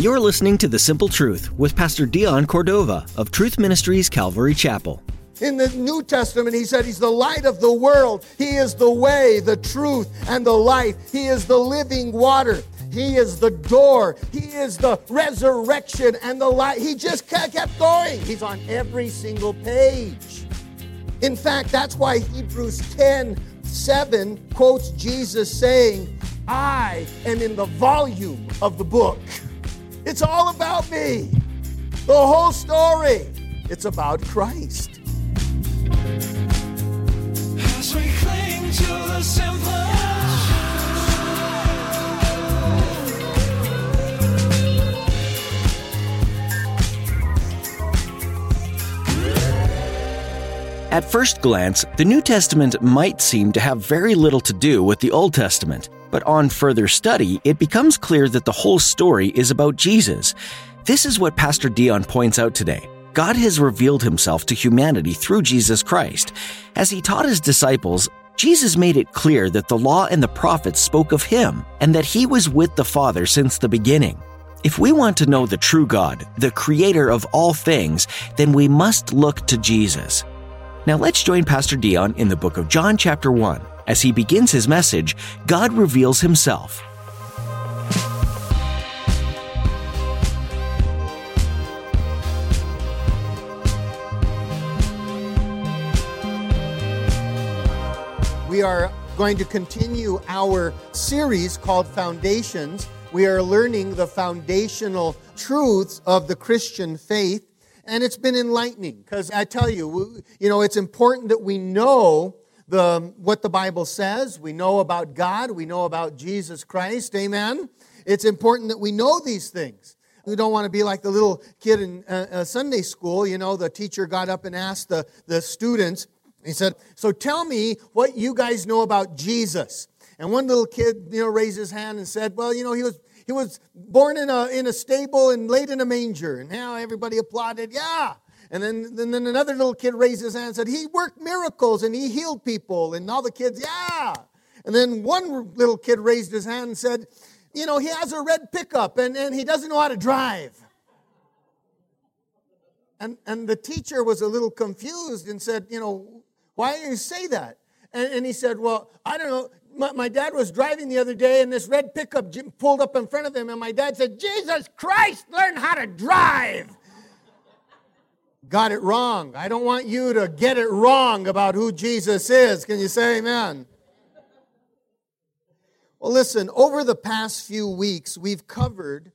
You're listening to The Simple Truth with Pastor Dion Cordova of Truth Ministries Calvary Chapel. In the New Testament, he said he's the light of the world. He is the way, the truth, and the life. He is the living water. He is the door. He is the resurrection and the light. He just kept going. He's on every single page. In fact, that's why Hebrews 10 7 quotes Jesus saying, I am in the volume of the book. It's all about me. The whole story. It's about Christ. At first glance, the New Testament might seem to have very little to do with the Old Testament, but on further study, it becomes clear that the whole story is about Jesus. This is what Pastor Dion points out today. God has revealed himself to humanity through Jesus Christ. As he taught his disciples, Jesus made it clear that the law and the prophets spoke of him and that he was with the Father since the beginning. If we want to know the true God, the creator of all things, then we must look to Jesus. Now let's join Pastor Dion in the book of John, chapter 1. As he begins his message, God reveals himself. We are going to continue our series called Foundations. We are learning the foundational truths of the Christian faith, and it's been enlightening because I tell you, you know, it's important that we know the, what the Bible says. We know about God, we know about Jesus Christ. Amen. It's important that we know these things. We don't want to be like the little kid in uh, uh, Sunday school. You know, the teacher got up and asked the, the students, he said, So tell me what you guys know about Jesus. And one little kid, you know, raised his hand and said, Well, you know, he was he was born in a in a stable and laid in a manger. And now everybody applauded, yeah. And then, then another little kid raised his hand and said, He worked miracles and he healed people. And all the kids, yeah. And then one little kid raised his hand and said, You know, he has a red pickup and, and he doesn't know how to drive. And, and the teacher was a little confused and said, You know, why do you say that? And, and he said, Well, I don't know. My, my, dad was driving the other day and this red pickup pulled up in front of him, and my dad said, Jesus Christ, learn how to drive. Got it wrong. I don't want you to get it wrong about who Jesus is. Can you say amen? Well, listen, over the past few weeks, we've covered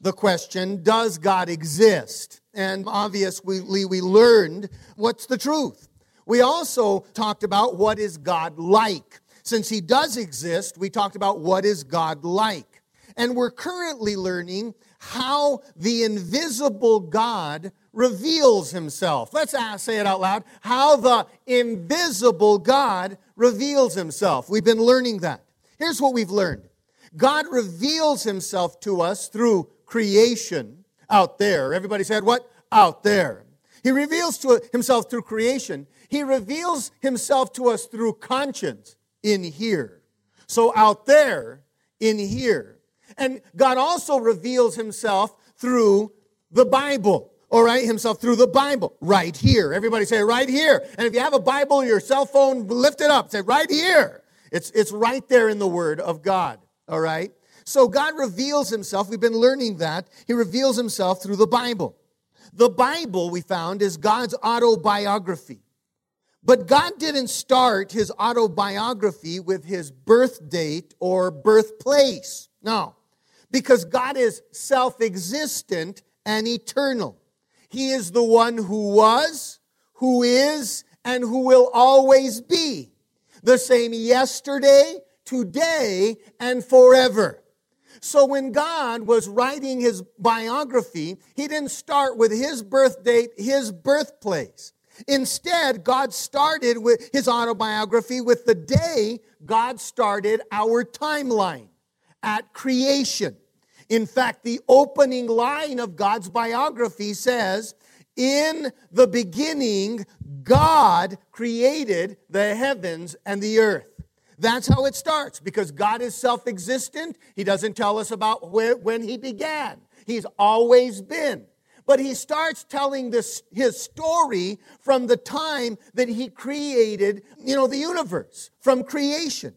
the question Does God exist? And obviously, we learned what's the truth. We also talked about what is God like. Since he does exist, we talked about what is God like. And we're currently learning how the invisible God reveals himself. Let's ask, say it out loud. How the invisible God reveals himself. We've been learning that. Here's what we've learned God reveals himself to us through creation out there. Everybody said what? Out there. He reveals to himself through creation. He reveals himself to us through conscience in here. So out there, in here. And God also reveals himself through the Bible. All right, himself through the Bible, right here. Everybody say right here. And if you have a Bible, your cell phone, lift it up. Say right here. It's, it's right there in the Word of God. All right? So God reveals himself. We've been learning that. He reveals himself through the Bible. The Bible, we found, is God's autobiography. But God didn't start his autobiography with his birth date or birthplace. No, because God is self existent and eternal. He is the one who was, who is, and who will always be. The same yesterday, today, and forever. So when God was writing his biography, he didn't start with his birth date, his birthplace. Instead, God started with his autobiography with the day God started our timeline at creation. In fact, the opening line of God's biography says, In the beginning, God created the heavens and the earth. That's how it starts because God is self existent. He doesn't tell us about where, when He began, He's always been. But He starts telling this, His story from the time that He created, you know, the universe, from creation.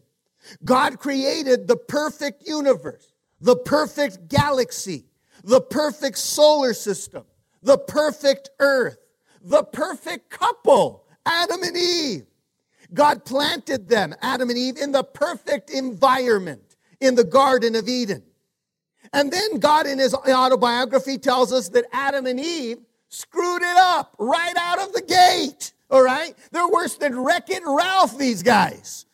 God created the perfect universe, the perfect galaxy, the perfect solar system, the perfect earth, the perfect couple, Adam and Eve. God planted them, Adam and Eve, in the perfect environment in the Garden of Eden. And then God, in his autobiography, tells us that Adam and Eve screwed it up right out of the gate. All right? They're worse than Wreck It Ralph, these guys.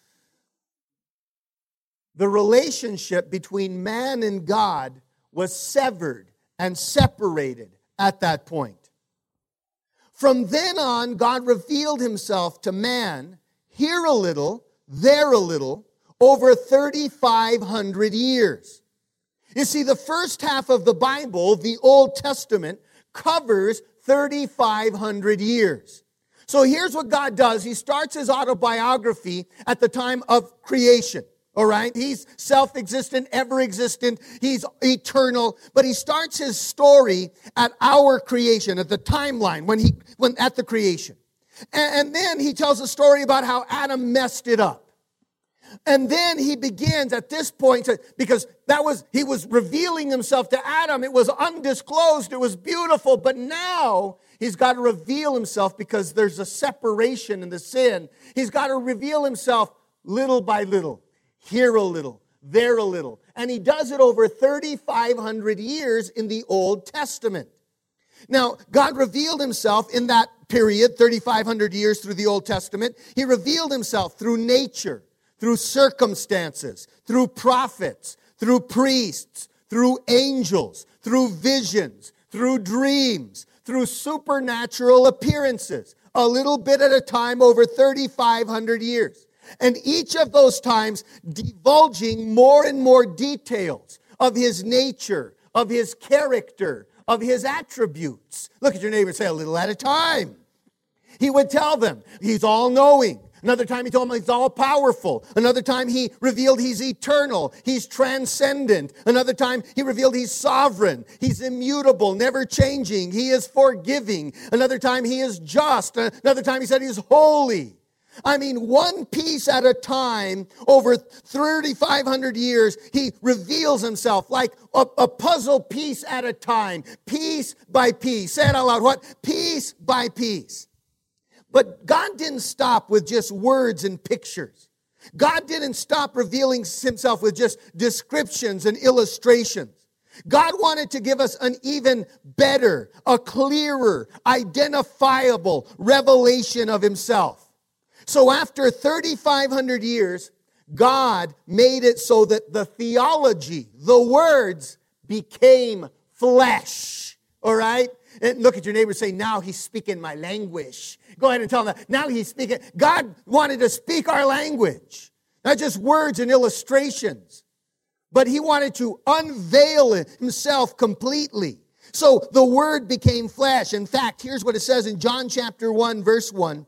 The relationship between man and God was severed and separated at that point. From then on, God revealed himself to man here a little, there a little, over 3,500 years. You see, the first half of the Bible, the Old Testament, covers 3,500 years. So here's what God does. He starts his autobiography at the time of creation. All right. He's self-existent, ever-existent. He's eternal. But he starts his story at our creation, at the timeline when he, when at the creation. And, and then he tells a story about how Adam messed it up. And then he begins at this point to, because that was, he was revealing himself to Adam. It was undisclosed. It was beautiful. But now he's got to reveal himself because there's a separation in the sin. He's got to reveal himself little by little here a little, there a little. And he does it over 3,500 years in the Old Testament. Now, God revealed himself in that period, 3,500 years through the Old Testament. He revealed himself through nature, through circumstances, through prophets, through priests, through angels, through visions, through dreams, through supernatural appearances, a little bit at a time over 3,500 years. And each of those times divulging more and more details of his nature, of his character, of his attributes. Look at your neighbor say a little at a time. He would tell them he's all knowing. Another time he told them he's all powerful. Another time he revealed he's eternal. He's transcendent. Another time he revealed he's sovereign. He's immutable, never changing. He is forgiving. Another time he is just. Another time he said he's holy. I mean, one piece at a time over 3,500 years, he reveals himself like a, a, puzzle piece at a time, piece by piece. Say it out loud. What? Piece by piece. But God didn't stop with just words and pictures. God didn't stop revealing himself with just descriptions and illustrations. God wanted to give us an even better, a clearer, identifiable revelation of himself. So after 3,500 years, God made it so that the theology, the words, became flesh. All right? And look at your neighbor say, now he's speaking my language. Go ahead and tell him that. Now he's speaking. God wanted to speak our language, not just words and illustrations, but he wanted to unveil himself completely. So the word became flesh. In fact, here's what it says in John chapter 1, verse 1.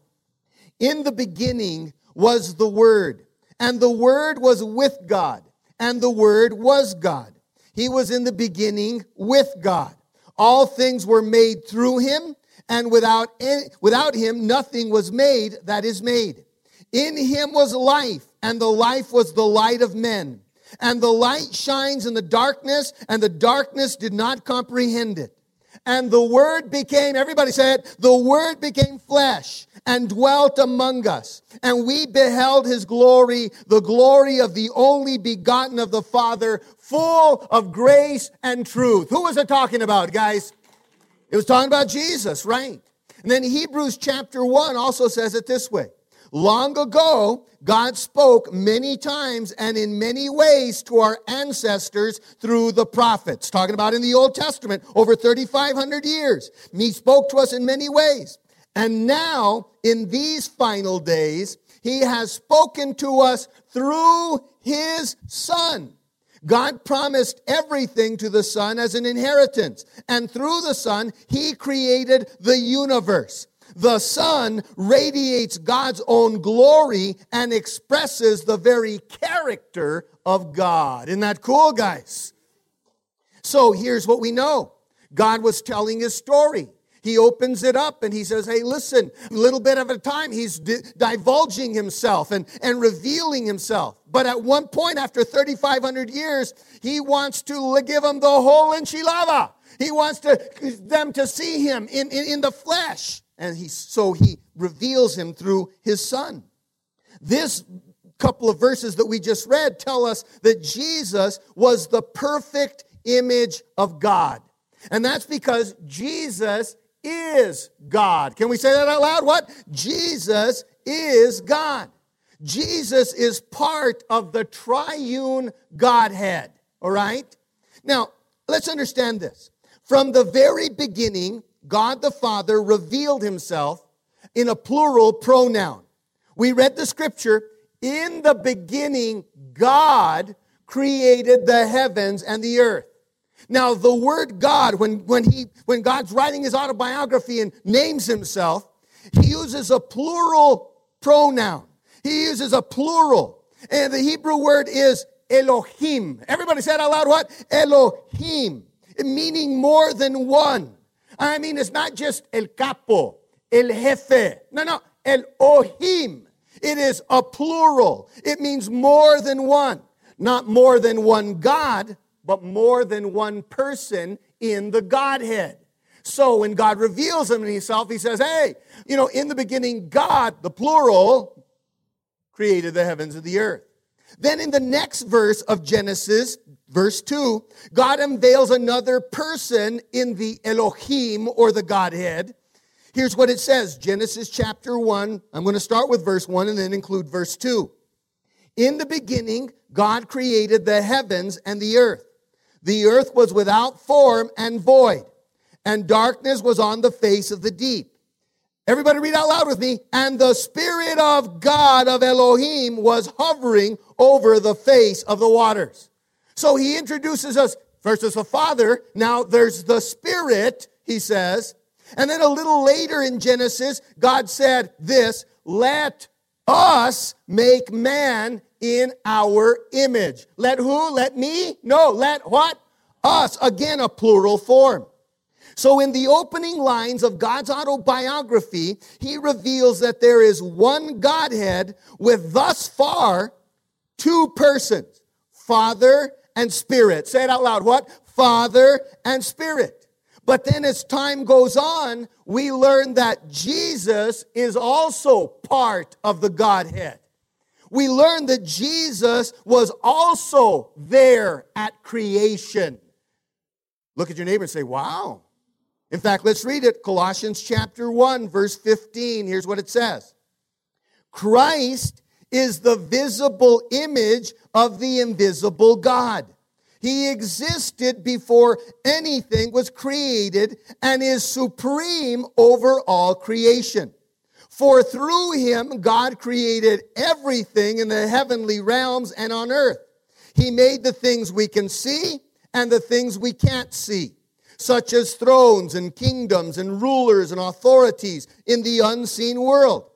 In the beginning was the Word, and the Word was with God, and the Word was God. He was in the beginning with God. All things were made through him, and without, any, without him nothing was made that is made. In him was life, and the life was the light of men. And the light shines in the darkness, and the darkness did not comprehend it. And the Word became, everybody said, the Word became flesh and dwelt among us. And we beheld his glory, the glory of the only begotten of the Father, full of grace and truth. Who was it talking about, guys? It was talking about Jesus, right? And then Hebrews chapter 1 also says it this way Long ago, God spoke many times and in many ways to our ancestors through the prophets. Talking about in the Old Testament, over 3,500 years. He spoke to us in many ways. And now, in these final days, He has spoken to us through His Son. God promised everything to the Son as an inheritance. And through the Son, He created the universe. The Son radiates God's own glory and expresses the very character of God. Isn't that cool, guys? So here's what we know God was telling his story. He opens it up and he says, Hey, listen, a little bit at a time, he's di- divulging himself and, and revealing himself. But at one point, after 3,500 years, he wants to give them the whole enchilada. He wants to, them to see him in, in, in the flesh. And he, so he reveals him through his son. This couple of verses that we just read tell us that Jesus was the perfect image of God. And that's because Jesus is God. Can we say that out loud? What? Jesus is God. Jesus is part of the triune Godhead. All right? Now, let's understand this. From the very beginning, God the Father revealed himself in a plural pronoun. We read the scripture, in the beginning, God created the heavens and the earth. Now, the word God, when, when, he, when God's writing his autobiography and names himself, he uses a plural pronoun. He uses a plural. And the Hebrew word is Elohim. Everybody said out loud what? Elohim. Meaning more than one. I mean, it's not just El Capo, El Jefe. No, no. el ohim. It is a plural. It means more than one. Not more than one God, but more than one person in the Godhead. So when God reveals himself, he says, Hey, you know, in the beginning, God, the plural, created the heavens and the earth. Then in the next verse of Genesis, verse 2, God unveils another person in the Elohim or the Godhead. Here's what it says Genesis chapter 1. I'm going to start with verse 1 and then include verse 2. In the beginning, God created the heavens and the earth. The earth was without form and void, and darkness was on the face of the deep. Everybody read out loud with me. And the Spirit of God of Elohim was hovering over the face of the waters. So he introduces us first as the Father. Now there's the Spirit, he says. And then a little later in Genesis, God said this, let us make man in our image. Let who? Let me? No, let what? Us. Again, a plural form. So, in the opening lines of God's autobiography, he reveals that there is one Godhead with thus far two persons Father and Spirit. Say it out loud. What? Father and Spirit. But then as time goes on, we learn that Jesus is also part of the Godhead we learn that Jesus was also there at creation. Look at your neighbor and say, Wow. In fact, let's read it. Colossians chapter 1, verse 15. Here's what it says Christ is the visible image of the invisible God. He existed before anything was created and is supreme over all creation. For through him, God created everything in the heavenly realms and on earth. He made the things we can see and the things we can't see, such as thrones and kingdoms and rulers and authorities in the unseen world.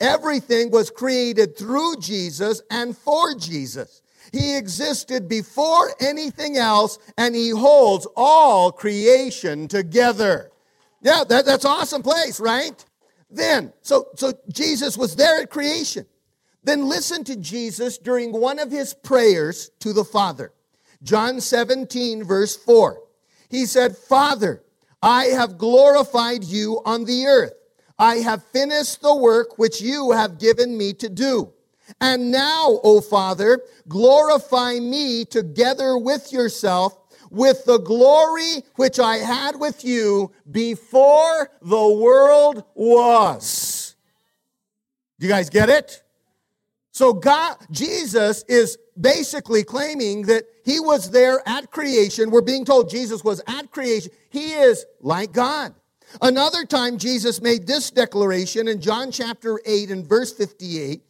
Everything was created through Jesus and for Jesus. He existed before anything else and he holds all creation together. Yeah, that, that's awesome place, right? Then, so, so Jesus was there at creation. Then listen to Jesus during one of his prayers to the Father. John 17, verse 4. He said, Father, I have glorified you on the earth. I have finished the work which you have given me to do. And now, O Father, glorify me together with yourself with the glory which I had with you before the world was. Do you guys get it? So God, Jesus is basically claiming that he was there at creation. We're being told Jesus was at creation. He is like God. Another time, Jesus made this declaration in John chapter 8 and verse 58.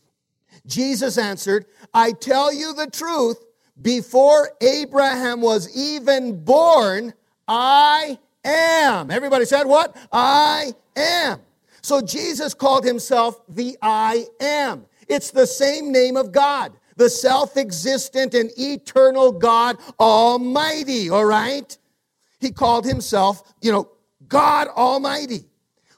Jesus answered, I tell you the truth, before Abraham was even born, I am. Everybody said what? I am. So Jesus called himself the I am. It's the same name of God, the self existent and eternal God Almighty, all right? He called himself, you know, God Almighty,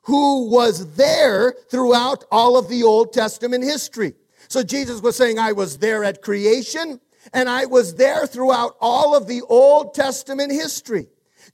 who was there throughout all of the Old Testament history. So Jesus was saying, I was there at creation, and I was there throughout all of the Old Testament history.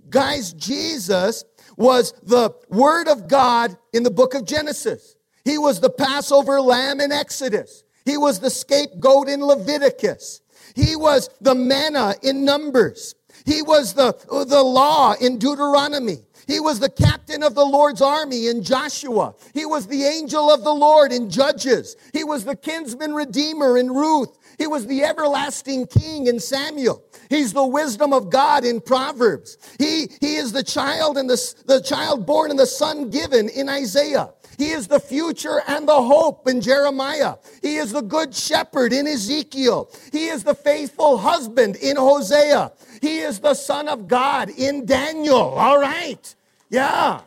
Guys, Jesus was the Word of God in the book of Genesis. He was the Passover lamb in Exodus. He was the scapegoat in Leviticus. He was the manna in Numbers. He was the, the law in Deuteronomy. He was the captain of the Lord's army in Joshua. He was the angel of the Lord in Judges. He was the kinsman redeemer in Ruth. He was the everlasting king in Samuel. He's the wisdom of God in Proverbs. He, he is the child and the, the child born and the son given in Isaiah. He is the future and the hope in Jeremiah. He is the good shepherd in Ezekiel. He is the faithful husband in Hosea. He is the son of God in Daniel. All right. Yeah.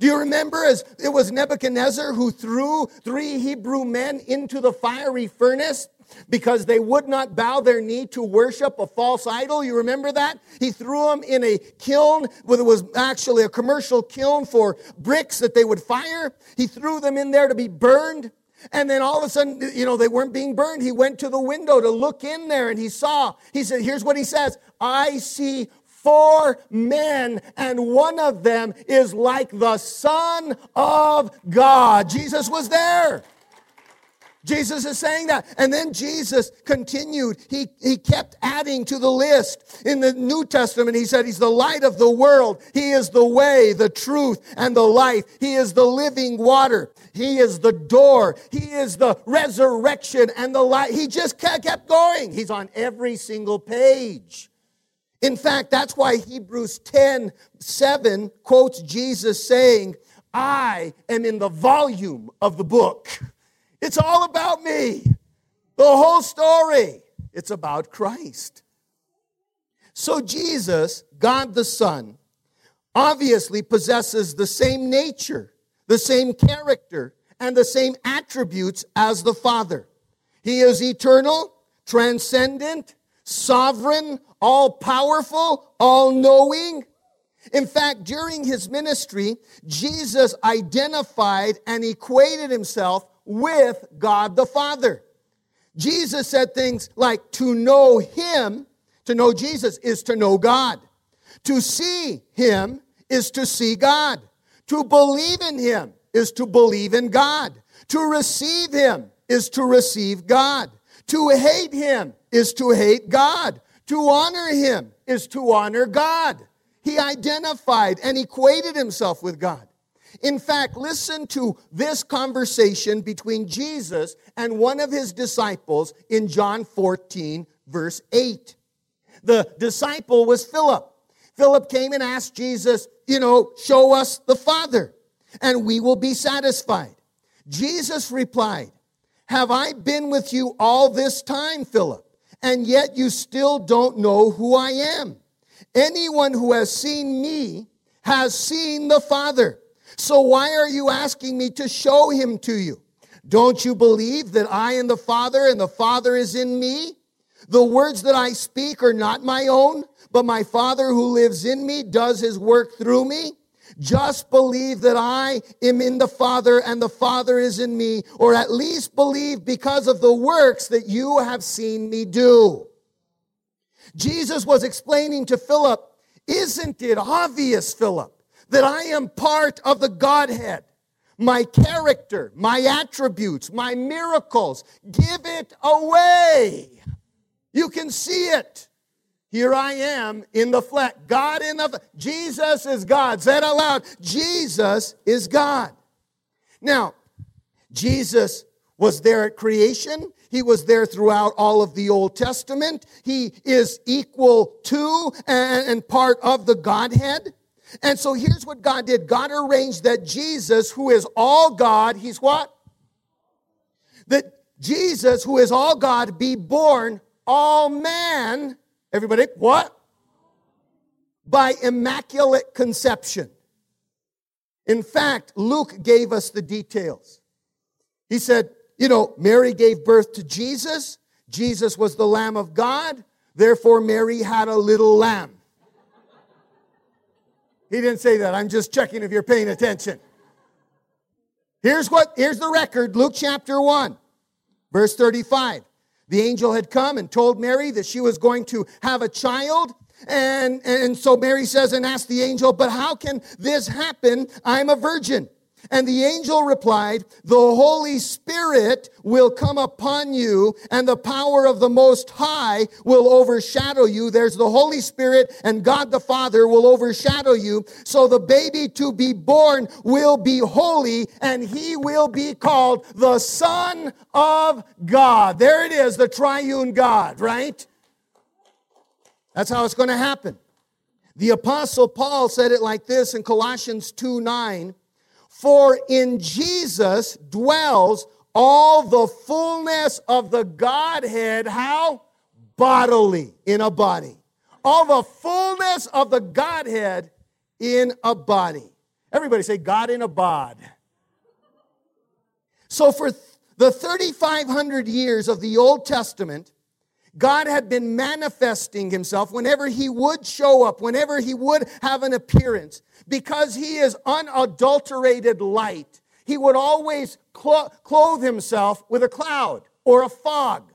Do you remember as it was Nebuchadnezzar who threw three Hebrew men into the fiery furnace? because they would not bow their knee to worship a false idol. You remember that? He threw them in a kiln, where it was actually a commercial kiln for bricks that they would fire. He threw them in there to be burned. And then all of a sudden, you know, they weren't being burned. He went to the window to look in there and he saw, he said, here's what he says I see four men, and one of them is like the Son of God. Jesus was there. Jesus is saying that. And then Jesus continued. He, he kept adding to the list. In the New Testament, he said, He's the light of the world. He is the way, the truth, and the life. He is the living water. He is the door. He is the resurrection and the light. He just kept going. He's on every single page. In fact, that's why Hebrews 10 7 quotes Jesus saying, I am in the volume of the book. It's all about me. The whole story. It's about Christ. So Jesus, God the Son, obviously possesses the same nature, the same character, and the same attributes as the Father. He is eternal, transcendent, sovereign, all powerful, all knowing. In fact, during his ministry, Jesus identified and equated himself with God the Father. Jesus said things like, to know Him, to know Jesus is to know God. To see Him is to see God. To believe in Him is to believe in God. To receive Him is to receive God. To hate Him is to hate God. To honor Him is to honor God. He identified and equated Himself with God. In fact, listen to this conversation between Jesus and one of his disciples in John 14, verse 8. The disciple was Philip. Philip came and asked Jesus, you know, show us the Father, and we will be satisfied. Jesus replied, Have I been with you all this time, Philip, and yet you still don't know who I am? Anyone who has seen me has seen the Father. So why are you asking me to show him to you? Don't you believe that I am the Father and the Father is in me? The words that I speak are not my own, but my Father who lives in me does his work through me. Just believe that I am in the Father and the Father is in me, or at least believe because of the works that you have seen me do. Jesus was explaining to Philip, isn't it obvious, Philip? that I am part of the Godhead. My character, my attributes, my miracles, give it away. You can see it. Here I am in the flesh. God in the flesh. Jesus is God. Say it out loud. Jesus is God. Now, Jesus was there at creation. He was there throughout all of the Old Testament. He is equal to and, part of the Godhead. And so here's what God did God arranged that Jesus, who is all God, he's what? That Jesus, who is all God, be born all man. Everybody, what? By immaculate conception. In fact, Luke gave us the details. He said, you know, Mary gave birth to Jesus. Jesus was the Lamb of God. Therefore, Mary had a little lamb. He didn't say that. I'm just checking if you're paying attention. Here's what, here's the record Luke chapter 1, verse 35. The angel had come and told Mary that she was going to have a child. And, and so Mary says and asks the angel, But how can this happen? I'm a virgin. And the angel replied, The Holy Spirit will come upon you, and the power of the Most High will overshadow you. There's the Holy Spirit, and God the Father will overshadow you. So the baby to be born will be holy, and he will be called the Son of God. There it is, the triune God, right? That's how it's going to happen. The Apostle Paul said it like this in Colossians 2 9. For in Jesus dwells all the fullness of the Godhead. How? Bodily, in a body. All the fullness of the Godhead in a body. Everybody say, God in a bod. So for the 3,500 years of the Old Testament, God had been manifesting himself whenever he would show up, whenever he would have an appearance. Because he is unadulterated light, he would always clothe himself with a cloud or a fog.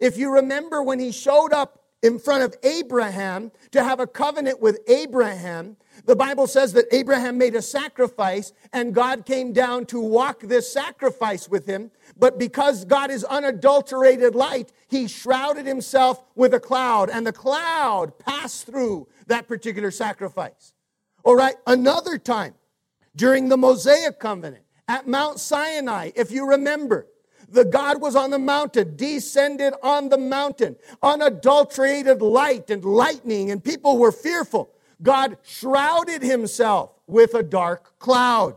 If you remember when he showed up in front of Abraham to have a covenant with Abraham, the Bible says that Abraham made a sacrifice and God came down to walk this sacrifice with him. But because God is unadulterated light, he shrouded himself with a cloud, and the cloud passed through that particular sacrifice. All right, another time during the Mosaic covenant at Mount Sinai, if you remember, the God was on the mountain, descended on the mountain, unadulterated light and lightning, and people were fearful. God shrouded himself with a dark cloud.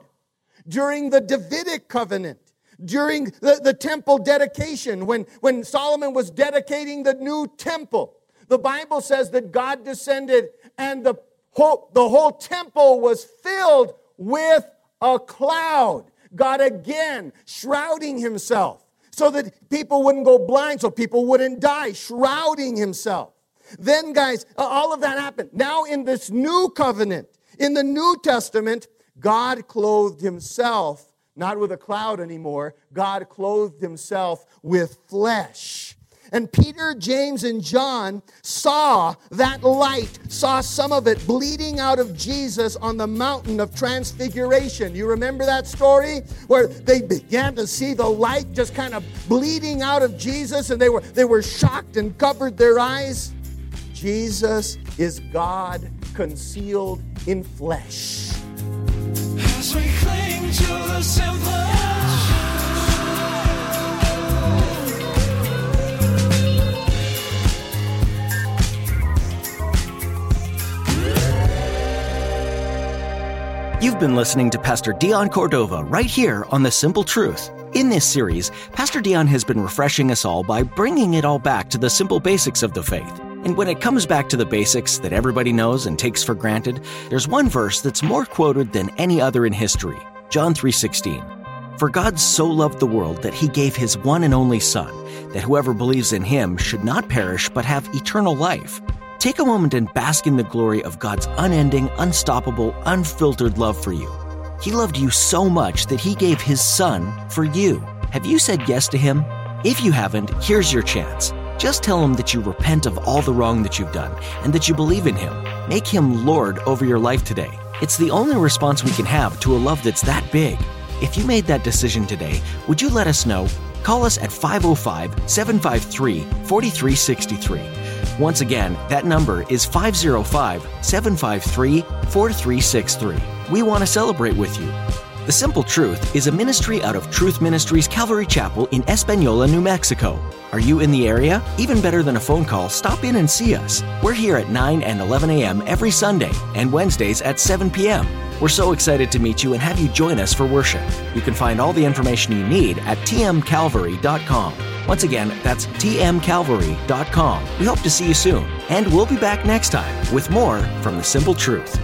During the Davidic covenant, during the, the temple dedication, when, when Solomon was dedicating the new temple, the Bible says that God descended and the whole, the whole temple was filled with a cloud. God again shrouding himself so that people wouldn't go blind, so people wouldn't die, shrouding himself. Then, guys, all of that happened. Now, in this new covenant, in the New Testament, God clothed himself not with a cloud anymore. God clothed himself with flesh. And Peter, James, and John saw that light, saw some of it bleeding out of Jesus on the mountain of transfiguration. You remember that story where they began to see the light just kind of bleeding out of Jesus and they were they were shocked and covered their eyes? Jesus is God concealed in flesh. As we cling to the simple You've been listening to Pastor Dion Cordova right here on The Simple Truth. In this series, Pastor Dion has been refreshing us all by bringing it all back to the simple basics of the faith. And when it comes back to the basics that everybody knows and takes for granted, there's one verse that's more quoted than any other in history. John 3:16. For God so loved the world that he gave his one and only son, that whoever believes in him should not perish but have eternal life. Take a moment and bask in the glory of God's unending, unstoppable, unfiltered love for you. He loved you so much that he gave his son for you. Have you said yes to him? If you haven't, here's your chance. Just tell him that you repent of all the wrong that you've done and that you believe in him. Make him Lord over your life today. It's the only response we can have to a love that's that big. If you made that decision today, would you let us know? Call us at 505 753 4363. Once again, that number is 505 753 4363. We want to celebrate with you. The Simple Truth is a ministry out of Truth Ministries Calvary Chapel in Espanola, New Mexico. Are you in the area? Even better than a phone call, stop in and see us. We're here at 9 and 11 a.m. every Sunday and Wednesdays at 7 p.m. We're so excited to meet you and have you join us for worship. You can find all the information you need at tmcalvary.com. Once again, that's tmcalvary.com. We hope to see you soon, and we'll be back next time with more from the Simple Truth.